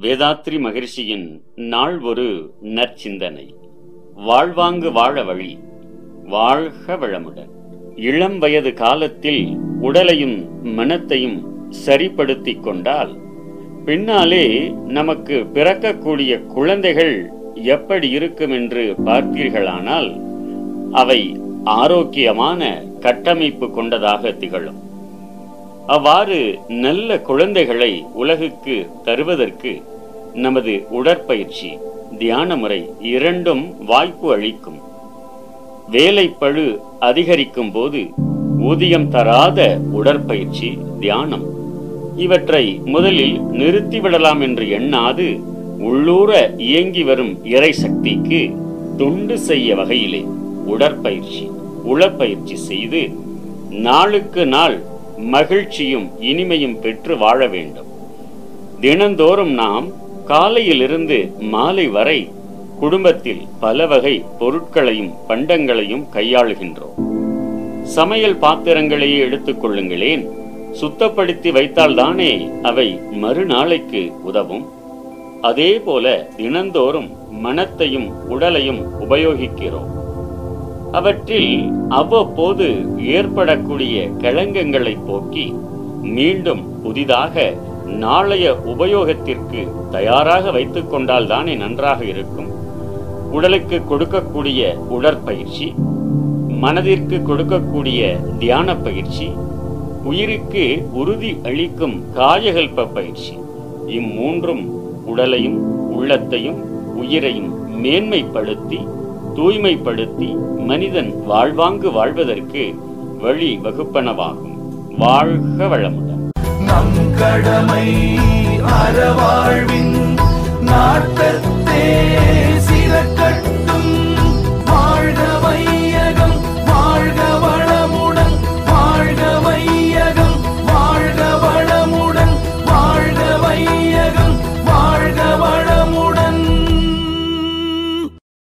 வேதாத்ரி மகிழ்ச்சியின் நாள் ஒரு நற்சிந்தனை. வாழ்வாங்கு வாழ வழி வாழ்க வளமுடன். இளம் வயது காலத்தில் உடலையும் மனத்தையும் சரிப்படுத்திக் கொண்டால் பின்னாலே நமக்கு பிறக்கக்கூடிய குழந்தைகள் எப்படி இருக்கும் என்று பார்த்தீர்களானால் அவை ஆரோக்கியமான கட்டமைப்பு கொண்டதாக திகழும். அவ்வாறு நல்ல குழந்தைகளை உலகுக்கு தருவதற்கு நமது உடற்பயிற்சி தியான முறை இரண்டும் வாய்ப்பு அளிக்கும். வேலைப்பழு அதிகரிக்கும் போது ஊதியம் தராத உடற்பயிற்சி தியானம். இவற்றை முதலில் நிறுத்திவிடலாம் என்று எண்ணாது உள்ளூர இயங்கி வரும் இறை சக்திக்கு தொண்டு செய்ய வகையிலே உடற்பயிற்சி உளப்பயிற்சி செய்து நாளுக்கு நாள் மகிழ்ச்சியும் இனிமையும் பெற்று வாழ வேண்டும். தினந்தோறும் நாம் காலையிலிருந்து மாலை வரை குடும்பத்தில் பல வகை பொருட்களையும் பண்டங்களையும் கையாளுகின்றோம். சமையல் பாத்திரங்களையே எடுத்துக் கொள்ளுங்களேன். சுத்தப்படுத்தி வைத்தால்தானே அவை மறுநாளைக்கு உதவும். அதே போல தினந்தோறும் மனத்தையும் உடலையும் உபயோகிக்கிறோம். அவற்றில் அவ்வப்போது ஏற்படக்கூடிய களங்கங்களை போக்கி மீண்டும் புதிதாக நாளைய உபயோகத்திற்கு தயாராக வைத்துக் கொண்டால் தானே நன்றாக இருக்கும். உடலுக்கு கொடுக்கக்கூடிய உடற்பயிற்சி மனதிற்கு கொடுக்கக்கூடிய தியான பயிற்சி உயிருக்கு உறுதி அளிக்கும் காயகல்ப பயிற்சி இம்மூன்றும் உடலையும் உள்ளத்தையும் உயிரையும் மேன்மைப்படுத்தி தூய்மைப்படுத்தி மனிதன் வாழ்வாங்கு வாழ்வதற்கு வழி வகுப்பனவாகும். வாழ்க வளமுடன். நம் கடமை அறவாழ்வின்